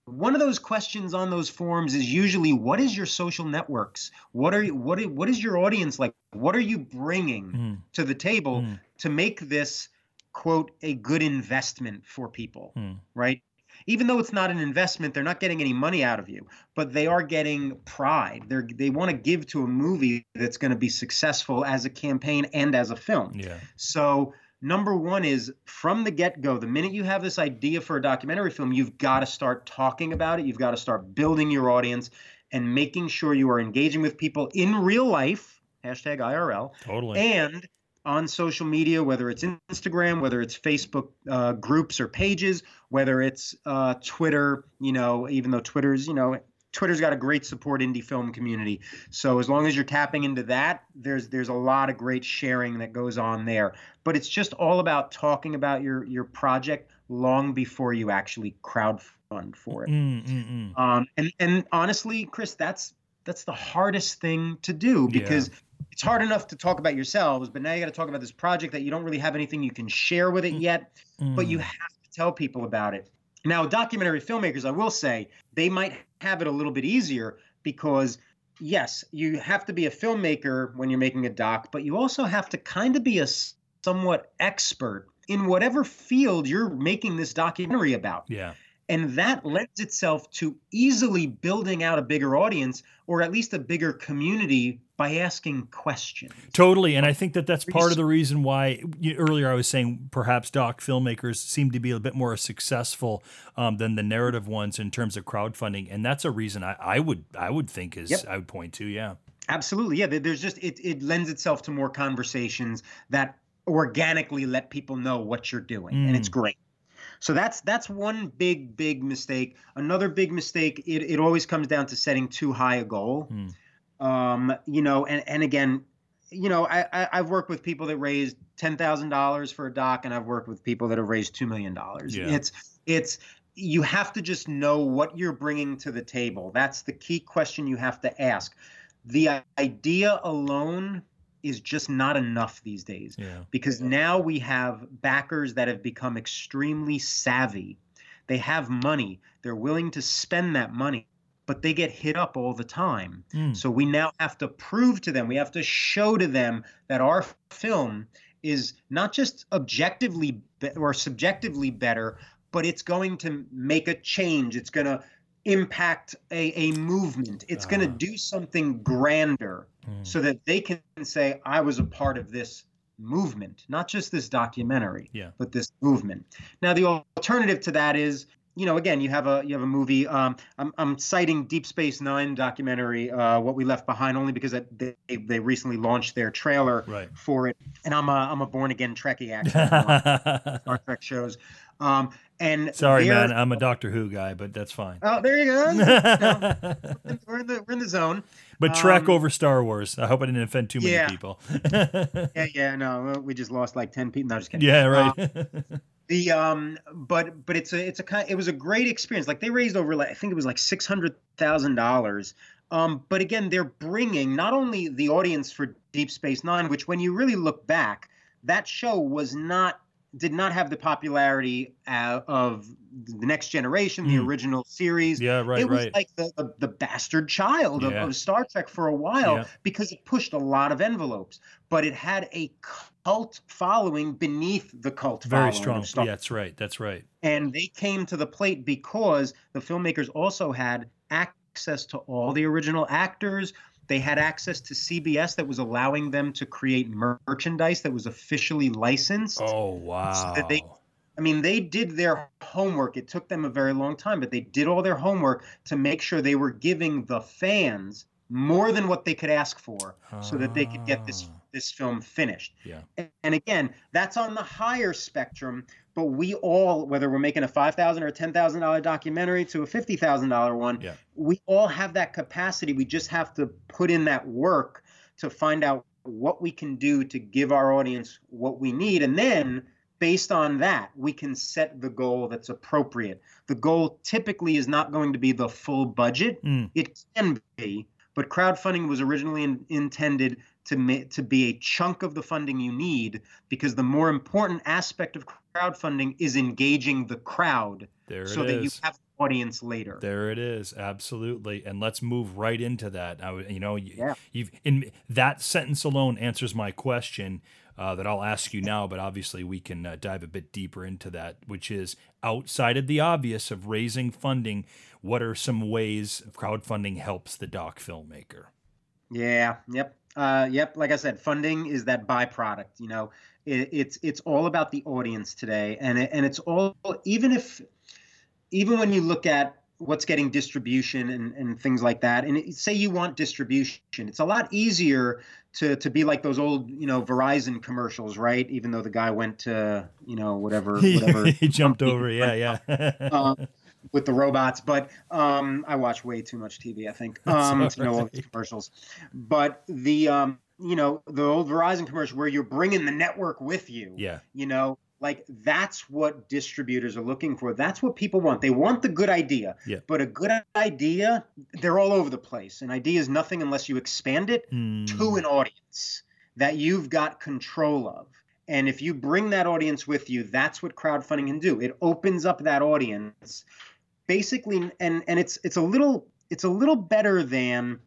Speaker 2: one of those questions on those forums is usually what is your social networks what are you what are, what is your audience like what are you bringing
Speaker 1: Mm.
Speaker 2: to the table
Speaker 1: Mm.
Speaker 2: to make this quote a good investment for people
Speaker 1: Mm.
Speaker 2: right even though it's not an investment they're not getting any money out of you but they are getting pride they're they want to give to a movie that's going to be successful as a campaign and as a film
Speaker 1: Yeah.
Speaker 2: so number one is from the get-go the minute you have this idea for a documentary film you've got to start talking about it you've got to start building your audience and making sure you are engaging with people in real life hashtag irl
Speaker 1: Totally.
Speaker 2: and on social media, whether it's Instagram, whether it's Facebook uh, groups or pages, whether it's uh, Twitter, you know, even though Twitter's, you know, Twitter's got a great support indie film community. So as long as you're tapping into that, there's there's a lot of great sharing that goes on there. But it's just all about talking about your your project long before you actually crowdfund for it.
Speaker 1: Mm, mm, mm.
Speaker 2: Um, and and honestly, Chris, that's that's the hardest thing to do
Speaker 1: Yeah.
Speaker 2: because it's hard enough to talk about yourselves, but now you got to talk about this project that you don't really have anything you can share with it yet, but you
Speaker 1: Mm.
Speaker 2: have to tell people about it. Now, documentary filmmakers, I will say, they might have it a little bit easier because yes, you have to be a filmmaker when you're making a doc, but you also have to kind of be a somewhat expert in whatever field you're making this documentary about.
Speaker 1: Yeah.
Speaker 2: And that lends itself to easily building out a bigger audience or at least a bigger community by asking questions.
Speaker 1: Totally, and I think that that's part of the reason why you, earlier I was saying perhaps doc filmmakers seem to be a bit more successful um, than the narrative ones in terms of crowdfunding, and that's a reason I, I would I would think is
Speaker 2: Yep.
Speaker 1: I would point to. Yeah,
Speaker 2: Absolutely. Yeah. There's just, it, it lends itself to more conversations that organically let people know what you're doing. And it's
Speaker 1: Mm.
Speaker 2: great. So that's that's one big big mistake. Another big mistake. It, it always comes down to setting too high a goal.
Speaker 1: Mm.
Speaker 2: Um, you know, and and again, you know, I, I I've worked with people that raised ten thousand dollars for a doc, and I've worked with people that have raised two million dollars.
Speaker 1: Yeah.
Speaker 2: It's it's you have to just know what you're bringing to the table. That's the key question you have to ask. The idea alone is just not enough these days
Speaker 1: yeah,
Speaker 2: because now we have backers that have become extremely savvy. They have money, they're willing to spend that money, but they get hit up all the time.
Speaker 1: Mm.
Speaker 2: So we now have to prove to them, we have to show to them that our film is not just objectively be- or subjectively better, but it's going to make a change. It's going to impact a, a movement. It's going to do something grander
Speaker 1: Mm.
Speaker 2: so that they can say, I was a part of this movement, not just this documentary,
Speaker 1: Yeah.
Speaker 2: but this movement. Now, the alternative to that is, you know, again, you have a you have a movie. Um, I'm, I'm citing Deep Space Nine documentary, uh, What We Left Behind, only because they they recently launched their trailer
Speaker 1: right.
Speaker 2: for it, and I'm a I'm a born again Trekkie actually. Star Trek shows, um, and
Speaker 1: Sorry, man, I'm a Doctor Who guy, but that's fine.
Speaker 2: Oh, there you go. No, we're in the we're in the zone.
Speaker 1: but Trek
Speaker 2: um,
Speaker 1: over Star Wars. I hope I didn't offend too many
Speaker 2: yeah.
Speaker 1: people.
Speaker 2: Yeah, yeah. No, we just lost like ten people. No, just kidding.
Speaker 1: yeah,
Speaker 2: Uh,
Speaker 1: right.
Speaker 2: the um but but it's a it's a kind it was a great experience like they raised over like i think it was like six hundred thousand dollars um but again they're bringing not only the audience for deep space nine which when you really look back that show was not did not have the popularity uh, of the next generation the
Speaker 1: Mm.
Speaker 2: original series
Speaker 1: yeah, right,
Speaker 2: it was
Speaker 1: right.
Speaker 2: like the, the, the bastard child of,
Speaker 1: Yeah.
Speaker 2: of Star Trek for a while
Speaker 1: Yeah.
Speaker 2: because it pushed a lot of envelopes, but it had a cult following beneath the cult
Speaker 1: Very strong.
Speaker 2: of
Speaker 1: Yeah, that's right. That's right.
Speaker 2: And they came to the plate because the filmmakers also had access to all the original actors. They had access to CBS that was allowing them to create merchandise that was officially licensed.
Speaker 1: Oh wow.
Speaker 2: that they- I mean, they did their homework. It took them a very long time, but they did all their homework to make sure they were giving the fans more than what they could ask for so that they could get this
Speaker 1: Ah.
Speaker 2: This film finished.
Speaker 1: Yeah.
Speaker 2: And- again, that's on the higher spectrum, but we all whether we're making a 5000 or a $10,000 documentary to a $50,000 one,
Speaker 1: Yeah.
Speaker 2: we all have that capacity. We just have to put in that work to find out what we can do to give our audience what we need and then based on that we can set the goal that's appropriate the goal typically is not going to be the full budget
Speaker 1: Mm.
Speaker 2: it can be but crowdfunding was originally in, intended to ma- to be a chunk of the funding you need because the more important aspect of crowdfunding is engaging the crowd
Speaker 1: there
Speaker 2: so that you have an audience later.
Speaker 1: There it is, absolutely. And let's move right into that. I, you know,
Speaker 2: yeah.
Speaker 1: you've in that sentence alone answers my question uh, that I'll ask you now, but obviously we can uh, dive a bit deeper into that, which is outside of the obvious of raising funding. What are some ways crowdfunding helps the doc filmmaker?
Speaker 2: Yeah. Yep. Uh, yep. Like I said, funding is that byproduct. You know, it, it's it's all about the audience today, and it, and it's all even if even when you look at what's getting distribution and, and things like that and it, say you want distribution it's a lot easier to to be like those old you know verizon commercials right even though the guy went to you know whatever whatever
Speaker 1: he jumped over yeah yeah
Speaker 2: uh, with the robots but um i watch way too much tv i think um to know all these commercials. But the um you know the old verizon commercial where you're bringing the network with you
Speaker 1: yeah.
Speaker 2: you know like that's what distributors are looking for. That's what people want. They want the good idea
Speaker 1: yeah.
Speaker 2: but a good idea they're all over the place. An idea is nothing unless you expand it
Speaker 1: mm.
Speaker 2: to an audience that you've got control of. And if you bring that audience with you that's what crowdfunding can do. It opens up that audience basically and and it's it's a little it's a little better than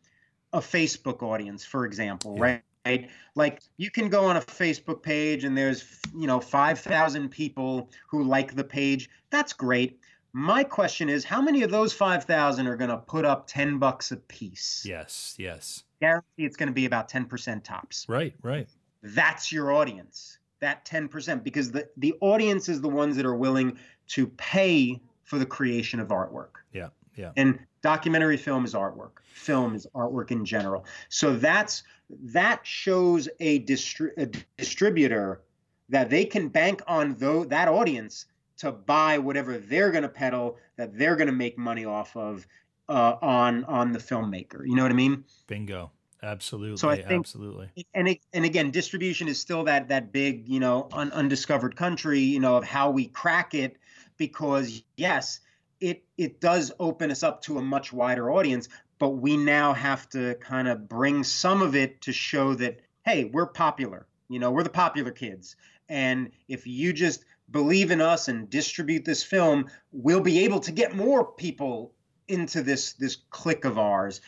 Speaker 2: a facebook audience for example yeah. right right? Like you can go on a Facebook page and there's, you know, 5,000 people who like the page. That's great. My question is how many of those 5,000 are going to put up 10 bucks a piece?
Speaker 1: Yes, yes.
Speaker 2: Guarantee it's going to be about 10% tops.
Speaker 1: Right, right.
Speaker 2: That's your audience. That 10% because the the audience is the ones that are willing to pay for the creation of artwork.
Speaker 1: Yeah. Yeah.
Speaker 2: And documentary film is artwork. Film is artwork in general. So that's that shows a, distri- a distributor that they can bank on though that audience to buy whatever they're going to peddle that they're going to make money off of uh, on on the filmmaker. You know what I mean?
Speaker 1: Bingo. Absolutely.
Speaker 2: So I think,
Speaker 1: absolutely.
Speaker 2: And it, and again, distribution is still that that big, you know, un, undiscovered country, you know, of how we crack it because yes, it it does open us up to a much wider audience, but we now have to kind of bring some of it to show that hey we're popular you know we're the popular kids. And if you just believe in us and distribute this film we'll be able to get more people into this this clique of ours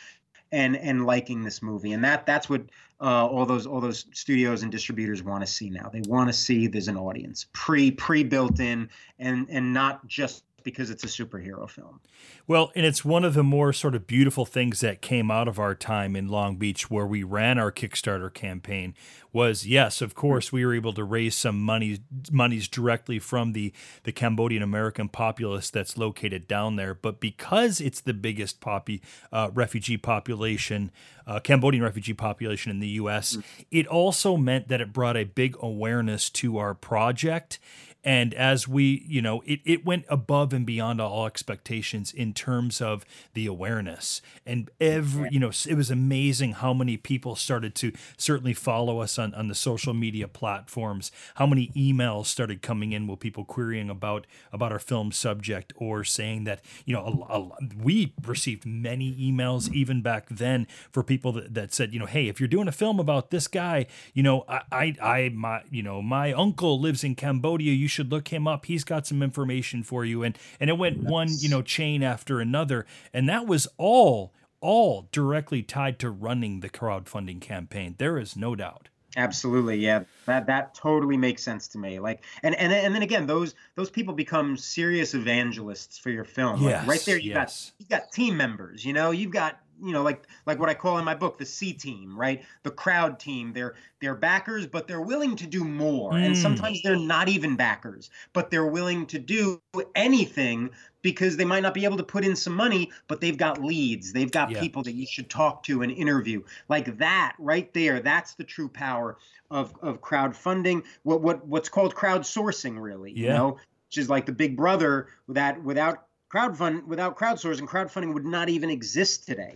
Speaker 2: and and liking this movie. And that that's what uh, all those all those studios and distributors want to see now. They want to see there's an audience pre pre built in and and not just because it's a superhero film.
Speaker 1: Well, and it's one of the more sort of beautiful things that came out of our time in Long Beach where we ran our Kickstarter campaign was yes, of course we were able to raise some money monies directly from the the Cambodian American populace that's located down there, but because it's the biggest poppy uh, refugee population, uh, Cambodian refugee population in the US, mm. it also meant that it brought a big awareness to our project and as we, you know, it, it went above and beyond all expectations in terms of the awareness. And every, you know, it was amazing how many people started to certainly follow us on, on the social media platforms, how many emails started coming in with people querying about about our film subject or saying that, you know, a, a, we received many emails even back then for people that, that said, you know, hey, if you're doing a film about this guy, you know, I, I, I my, you know, my uncle lives in Cambodia. You should look him up. He's got some information for you. And and it went one, you know, chain after another. And that was all all directly tied to running the crowdfunding campaign. There is no doubt.
Speaker 2: Absolutely, yeah. That that totally makes sense to me. Like, and and and then again, those those people become serious evangelists for your film.
Speaker 1: Yes,
Speaker 2: like right there, you
Speaker 1: yes.
Speaker 2: got you got team members. You know, you've got you know like like what I call in my book the C team, right? The crowd team. They're they're backers, but they're willing to do more. Mm. And sometimes they're not even backers, but they're willing to do anything because they might not be able to put in some money, but they've got leads. They've got yeah. people that you should talk to and interview. Like that right there, that's the true power of of crowdfunding. What what what's called crowdsourcing really,
Speaker 1: yeah.
Speaker 2: you know, which is like the big brother that without crowdfund without crowdsourcing, crowdfunding would not even exist today.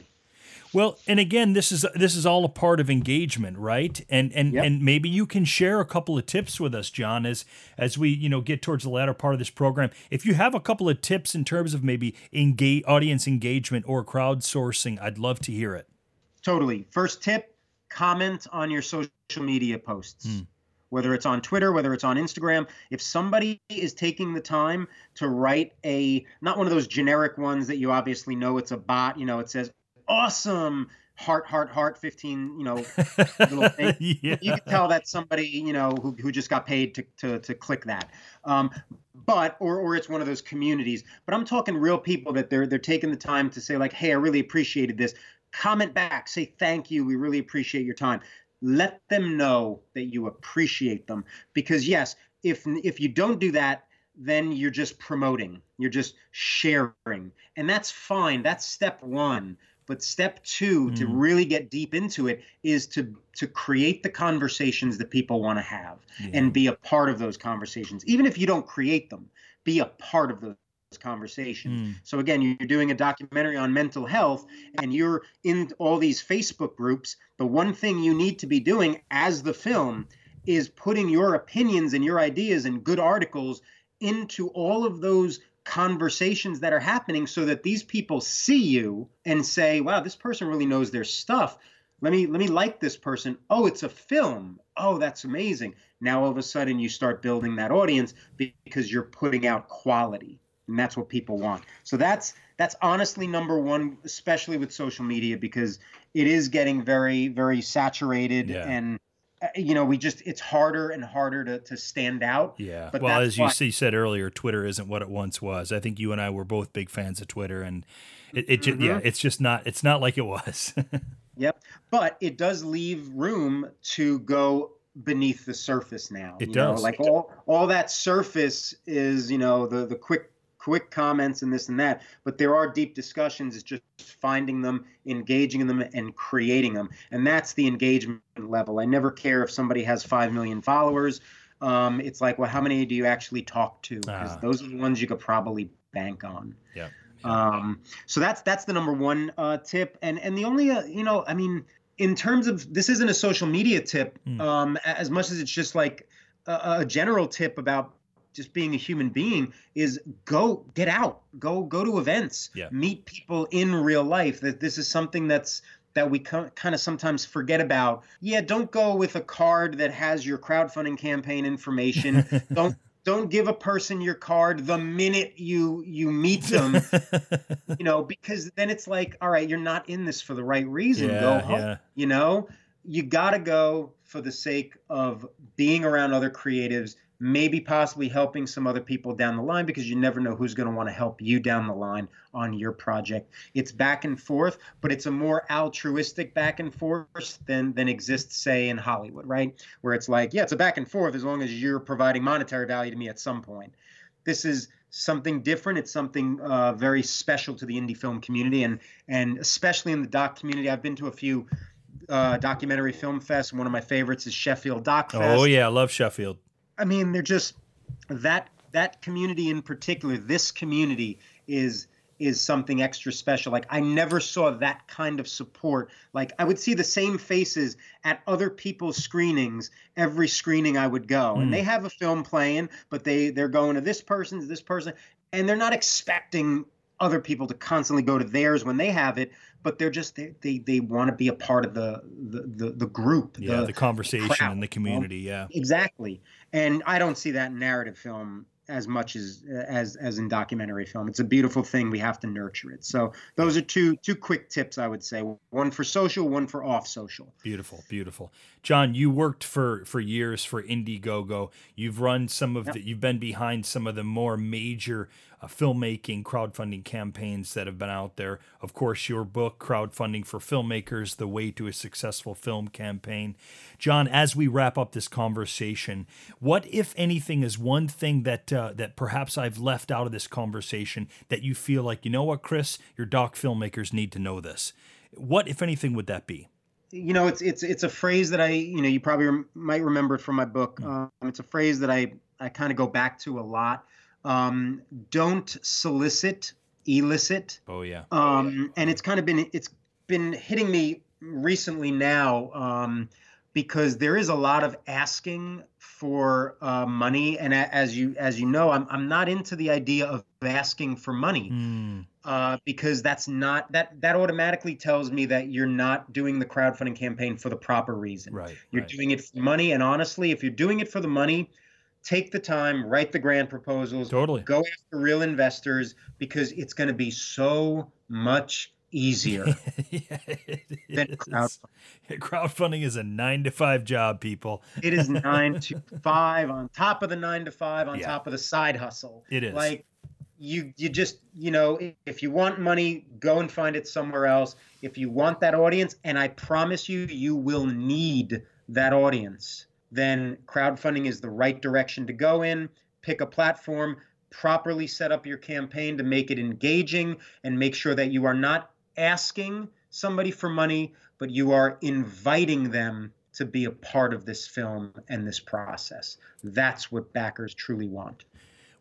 Speaker 1: Well, and again, this is this is all a part of engagement, right? And and yep. and maybe you can share a couple of tips with us, John, as as we you know get towards the latter part of this program. If you have a couple of tips in terms of maybe engage audience engagement or crowdsourcing, I'd love to hear it.
Speaker 2: Totally. First tip: comment on your social media posts. Mm whether it's on Twitter, whether it's on Instagram, if somebody is taking the time to write a not one of those generic ones that you obviously know it's a bot, you know, it says awesome heart heart heart 15 you know little thing. Yeah. you can tell that somebody you know who, who just got paid to, to, to click that. Um, but or, or it's one of those communities. But i'm talking real people that they're they're taking the time to say like hey i really appreciated this. Comment back say thank you. We really appreciate your time. Let them know that you appreciate them. Because yes if if you don't do that then you're just promoting. You're just sharing. And that's fine. That's step 1 but step 2 mm. to really get deep into it is to to create the conversations that people want to have yeah. and be a part of those conversations even if you don't create them be a part of those conversations. Mm. So again, you're doing a documentary on mental health and you're in all these Facebook groups. The one thing you need to be doing as the film is putting your opinions and your ideas and good articles into all of those conversations that are happening so that these people see you and say, "Wow, this person really knows their stuff." Let me let me like this person. Oh, it's a film. Oh, that's amazing. Now all of a sudden you start building that audience because you're putting out quality and that's what people want. So that's that's honestly number one, especially with social media because it is getting very very saturated yeah. and you know we just it's harder and harder to, to stand out.
Speaker 1: Yeah. But well as you see, said earlier twitter isn't what it once was. I think you and i were both big fans of twitter and it, it mm-hmm. yeah it's just not it's not like it was.
Speaker 2: Yep. But it does leave room to go beneath the surface now
Speaker 1: it does
Speaker 2: know? like all all that surface is you know the the quick quick comments and this and that, but there are deep discussions. It's just finding them, engaging in them, and creating them. And that's the engagement level. I never care if somebody has 5 million followers. Um, it's like, well, how many do you actually talk to? Because uh, those are the ones you could probably bank on.
Speaker 1: Yeah.
Speaker 2: Um, so that's that's the number one uh, tip, and and the only uh, you know, I mean, in terms of this isn't a social media tip, mm. um, as much as it's just like a, a general tip about just being a human being is go get out go go to events
Speaker 1: yeah.
Speaker 2: meet people in real life that this is something that's that we kind of sometimes forget about. Yeah don't go with a card that has your crowdfunding campaign information. Don't don't give a person your card the minute you you meet them. You know because then it's like all right you're not in this for the right reason.
Speaker 1: Yeah,
Speaker 2: go home
Speaker 1: yeah.
Speaker 2: you know? You got to go for the sake of being around other creatives maybe possibly helping some other people down the line because you never know who's going to want to help you down the line on your project. It's back and forth, but it's a more altruistic back and forth than than exists say in Hollywood, right? Where it's like, yeah, it's a back and forth as long as you're providing monetary value to me at some point. This is something different. It's something uh, very special to the indie film community, and and especially in the doc community. I've been to a few uh, documentary film fests. One of my favorites is Sheffield Doc Fest.
Speaker 1: Oh yeah, I love Sheffield.
Speaker 2: I mean, they're just that that community in particular. This community is is something extra special. Like I never saw that kind of support. Like I would see the same faces at other people's screenings every screening I would go. Mm. And they hmm. have a film playing, but they they're going to this person's this person and they're not expecting other people to constantly go to theirs when they have it, but they're just they they, they want to be a part of the the the, the group,
Speaker 1: yeah,
Speaker 2: the,
Speaker 1: the conversation crowd, and the community,
Speaker 2: yeah, exactly. And I don't see that in narrative film as much as as as in documentary film. It's a beautiful thing. We have to nurture it. So those are two two quick tips I would say. One for social, one for off social.
Speaker 1: Beautiful, beautiful. John, you worked for for years for Indiegogo. You've run some of yep. the. You've been behind some of the more major uh, filmmaking crowdfunding campaigns that have been out there. Of course, your book, Crowdfunding for Filmmakers The Way to a Successful Film Campaign. John, as we wrap up this conversation, what, if anything, is one thing that, uh, that perhaps I've left out of this conversation that you feel like, you know what, Chris, your doc filmmakers need to know this? What, if anything, would that be?
Speaker 2: you know it's it's it's a phrase that i you know you probably rem- might remember it from my book hmm. um, it's a phrase that i i kind of go back to a lot um, don't solicit elicit.
Speaker 1: Oh yeah.
Speaker 2: Um, and it's kind of been it's been hitting me recently now um, because there is a lot of asking for uh, money, and as you as you know, I'm I'm not into the idea of asking for money.
Speaker 1: Mm.
Speaker 2: uh, because that's not that that automatically tells me that you're not doing the crowdfunding campaign for the proper reason.
Speaker 1: Right.
Speaker 2: You're
Speaker 1: right.
Speaker 2: doing it for money, and honestly, if you're doing it for the money, take the time, write the grant proposals,
Speaker 1: Totally.
Speaker 2: go after real investors because it's going to be so much easier.
Speaker 1: yeah, it
Speaker 2: Then
Speaker 1: is.
Speaker 2: crowdfunding.
Speaker 1: Crowdfunding is a nine to five job, people.
Speaker 2: it is nine to five on top of the nine to five on
Speaker 1: Yeah.
Speaker 2: top of the side hustle.
Speaker 1: It is.
Speaker 2: like you you just you know if you want money go and find it somewhere else if you want that audience and i promise you you will need that audience then crowdfunding is the right direction to go in. Pick a platform properly set up your campaign to make it engaging and make sure that you are not asking somebody for money but you are inviting them to be a part of this film and this process. That's what backers truly want.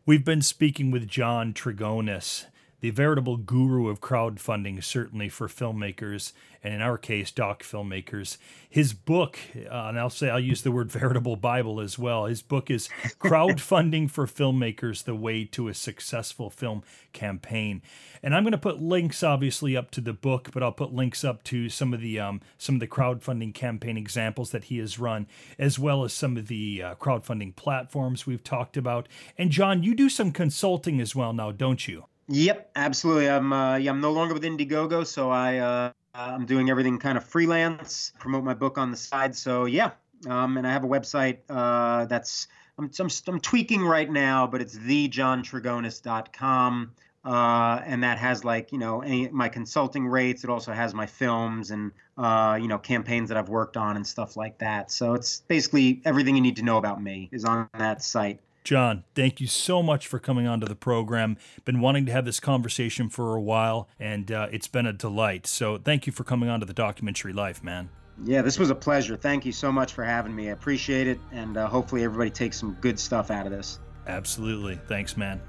Speaker 1: We've been speaking with John Trigonis, the veritable guru of crowdfunding, certainly for filmmakers, and in our case, doc filmmakers. His book, uh, and I'll say I'll use the word veritable Bible as well. His book is Crowdfunding for Filmmakers The Way to a Successful Film Campaign. And I'm going to put links, obviously, up to the book, but I'll put links up to some of the um, some of the crowdfunding campaign examples that he has run, as well as some of the uh, crowdfunding platforms we've talked about. And John, you do some consulting as well now, don't you?
Speaker 2: Yep, absolutely. I'm uh, yeah, I'm no longer with Indiegogo, so I uh, I'm doing everything kind of freelance. Promote my book on the side. So yeah, um, and I have a website uh, that's I'm, I'm I'm tweaking right now, but it's thejohntrigonis.com. Uh, and that has like you know any my consulting rates. It also has my films and uh, you know campaigns that I've worked on and stuff like that. So it's basically everything you need to know about me is on that site.
Speaker 1: John, thank you so much for coming onto the program. Been wanting to have this conversation for a while, and uh, it's been a delight. So thank you for coming onto the documentary life, man.
Speaker 2: Yeah, this was a pleasure. Thank you so much for having me. I appreciate it, and uh, hopefully everybody takes some good stuff out of this.
Speaker 1: Absolutely. Thanks, man.